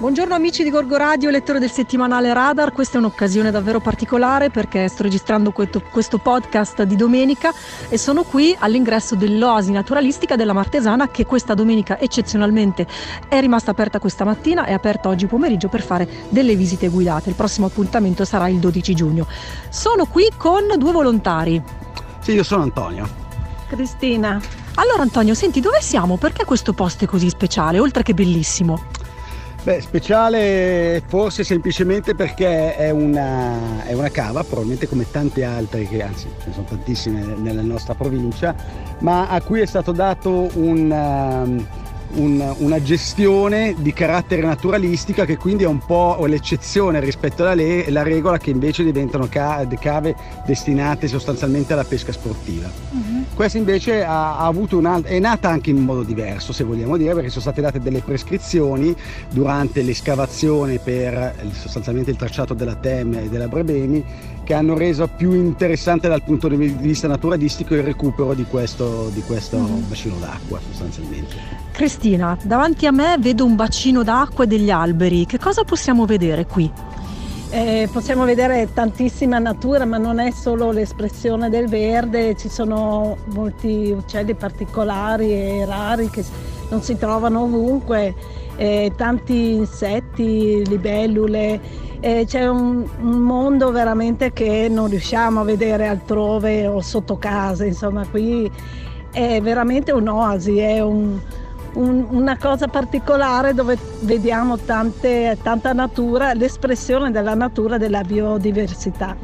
Buongiorno amici di Gorgo Radio, lettori del settimanale Radar. Questa è un'occasione davvero particolare perché sto registrando questo, questo podcast di domenica e sono qui all'ingresso dell'Oasi Naturalistica della Martesana che questa domenica eccezionalmente è rimasta aperta questa mattina e aperta oggi pomeriggio per fare delle visite guidate. Il prossimo appuntamento sarà il 12 giugno. Sono qui con due volontari. Sì, io sono Antonio. Cristina. Allora Antonio, senti, dove siamo? Perché questo posto è così speciale, oltre che bellissimo? Beh, speciale forse semplicemente perché è una, è una, cava, probabilmente come tante altre, che anzi ce ne sono tantissime nella nostra provincia, ma a cui è stato dato un, um, un, una gestione di carattere naturalistica che quindi è un po' l'eccezione rispetto alla, alla regola che invece diventano ca- cave destinate sostanzialmente alla pesca sportiva. Questa invece ha, ha avuto un è nata anche in modo diverso se vogliamo dire perché sono state date delle prescrizioni durante l'escavazione per sostanzialmente il tracciato della TEM e della Brebemi che hanno reso più interessante dal punto di vista naturalistico il recupero di questo, di questo mm. bacino d'acqua sostanzialmente. Cristina, davanti a me vedo un bacino d'acqua e degli alberi, che cosa possiamo vedere qui? Eh, possiamo vedere tantissima natura, ma non è solo l'espressione del verde, ci sono molti uccelli particolari e rari che non si trovano ovunque, eh, tanti insetti, libellule eh, c'è un, un, mondo veramente che non riusciamo a vedere altrove o sotto casa, insomma qui è veramente un'oasi, è un, un, una cosa particolare dove vediamo tante, tanta natura, l'espressione della natura, della biodiversità.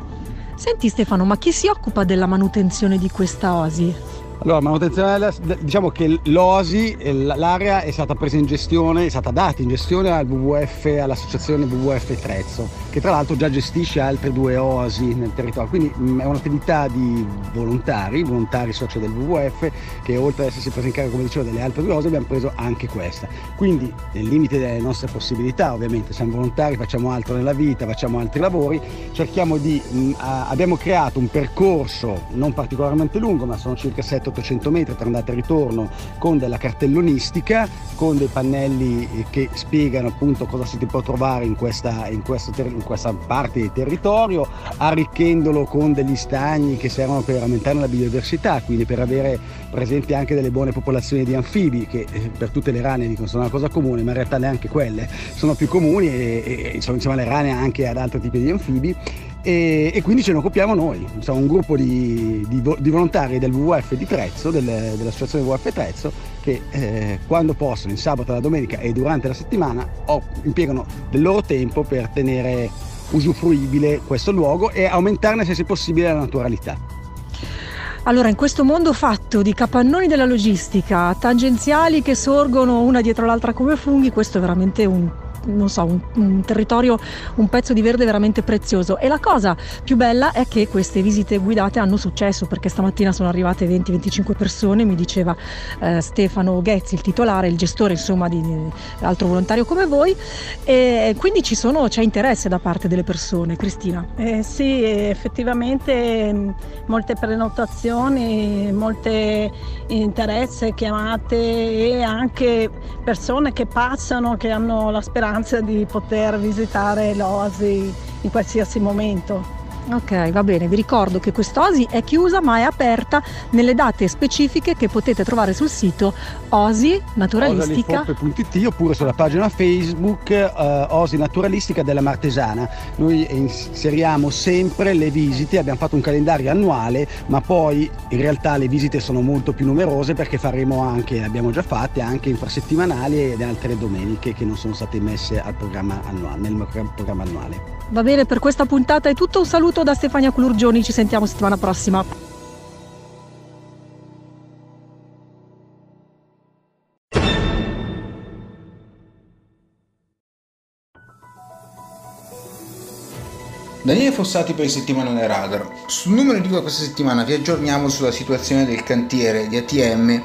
Senti Stefano, ma chi si occupa della manutenzione di questa oasi? Allora, manutenzione, diciamo che l'OSI, l'area è stata presa in gestione, è stata data in gestione al WWF, all'associazione WWF Trezzo, che tra l'altro già gestisce altre due OSI nel territorio, quindi è un'attività di volontari, volontari soci del WWF, che oltre ad essersi presi in carico, come dicevo, delle altre due OSI, abbiamo preso anche questa. Quindi, nel limite delle nostre possibilità, ovviamente, siamo volontari, facciamo altro nella vita, facciamo altri lavori, cerchiamo di, mh, abbiamo creato un percorso non particolarmente lungo, ma sono circa 7 800 metri tra andata e ritorno con della cartellonistica, con dei pannelli che spiegano appunto cosa si può trovare in questa, in questa, in questa parte di territorio, arricchendolo con degli stagni che servono per aumentare la biodiversità, quindi per avere per esempio anche delle buone popolazioni di anfibi che eh, per tutte le rane dicono sono una cosa comune, ma in realtà neanche quelle sono più comuni e, e sono insieme alle rane anche ad altri tipi di anfibi e, e, quindi ce ne occupiamo noi. Siamo un gruppo di, di, di volontari del WWF di Trezzo, del, dell'associazione WWF Trezzo, che eh, quando possono, il sabato, la domenica e durante la settimana, impiegano del loro tempo per tenere usufruibile questo luogo e aumentarne se possibile la naturalità. Allora, in questo mondo fatto di capannoni della logistica, tangenziali che sorgono una dietro l'altra come funghi, questo è veramente un non so, un, un, territorio, un pezzo di verde veramente prezioso. E la cosa più bella è che queste visite guidate hanno successo perché stamattina sono arrivate 20-25 persone, mi diceva eh, Stefano Ghezzi, il titolare, il gestore insomma di, di altro volontario come voi e quindi ci sono, c'è interesse da parte delle persone. Cristina? Eh, sì, effettivamente mm, molte prenotazioni, molte interesse, chiamate e anche persone che passano, che hanno la speranza speranza di poter visitare l'Oasi in qualsiasi momento. Ok, va bene, vi ricordo che quest'Osi è chiusa ma è aperta nelle date specifiche che potete trovare sul sito Osi Naturalistica oppure sulla pagina Facebook uh, Osi Naturalistica della Martesana. Noi inseriamo sempre le visite, abbiamo fatto un calendario annuale, ma poi in realtà le visite sono molto più numerose perché faremo anche, abbiamo già fatte, anche infrasettimanali ed altre domeniche che non sono state messe al programma annuale, nel programma annuale. Va bene, per questa puntata è tutto. Un saluto da Stefania Culurgioni, ci sentiamo settimana prossima. Daniele Fossati per il settimanale Radar. Sul numero di questa settimana vi aggiorniamo sulla situazione del cantiere di ATM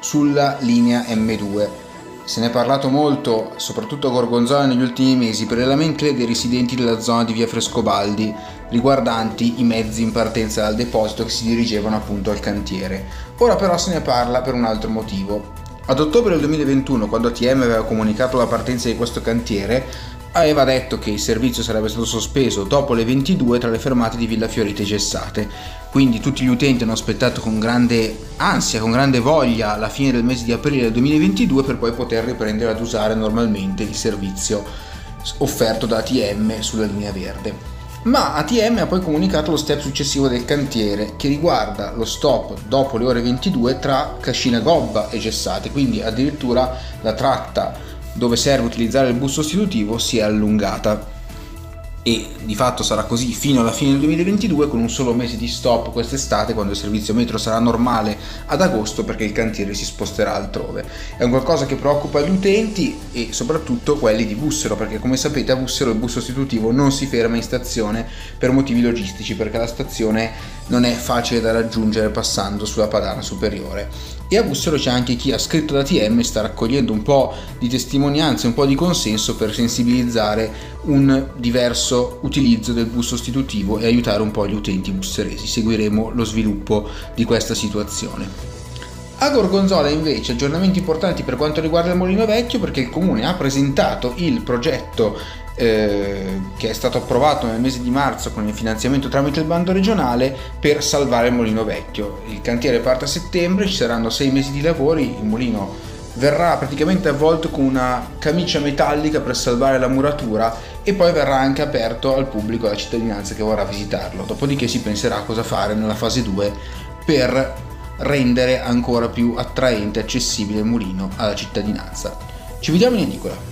sulla linea M2 se ne è parlato molto, soprattutto a Gorgonzola negli ultimi mesi, per le lamentele dei residenti della zona di via Frescobaldi, riguardanti i mezzi in partenza dal deposito che si dirigevano appunto al cantiere. Ora però se ne parla per un altro motivo. Ad ottobre del 2021, quando ATM aveva comunicato la partenza di questo cantiere, aveva detto che il servizio sarebbe stato sospeso dopo le 22 tra le fermate di Villa Fiorite Gessate. Quindi tutti gli utenti hanno aspettato con grande ansia, con grande voglia la fine del mese di aprile del 2022 per poi poter riprendere ad usare normalmente il servizio offerto da ATM sulla linea verde. Ma ATM ha poi comunicato lo step successivo del cantiere che riguarda lo stop dopo le ore 22 tra Cascina Gobba e Gessate, quindi addirittura la tratta dove serve utilizzare il bus sostitutivo si è allungata e di fatto sarà così fino alla fine del 2022 con un solo mese di stop quest'estate quando il servizio metro sarà normale ad agosto perché il cantiere si sposterà altrove. È un qualcosa che preoccupa gli utenti e soprattutto quelli di Bussero perché come sapete a Bussero il bus sostitutivo non si ferma in stazione per motivi logistici perché la stazione non è facile da raggiungere passando sulla padana superiore. E a Bussero c'è anche chi ha scritto da TM e sta raccogliendo un po' di testimonianze, un po' di consenso per sensibilizzare un diverso utilizzo del bus sostitutivo e aiutare un po' gli utenti busseresi. Seguiremo lo sviluppo di questa situazione. A Gorgonzola invece aggiornamenti importanti per quanto riguarda il Molino Vecchio perché il comune ha presentato il progetto eh, che è stato approvato nel mese di marzo con il finanziamento tramite il bando regionale per salvare il mulino vecchio. Il cantiere parte a settembre, ci saranno sei mesi di lavori, il mulino verrà praticamente avvolto con una camicia metallica per salvare la muratura e poi verrà anche aperto al pubblico, alla cittadinanza che vorrà visitarlo. Dopodiché si penserà a cosa fare nella fase 2 per rendere ancora più attraente e accessibile il mulino alla cittadinanza. Ci vediamo in edicola.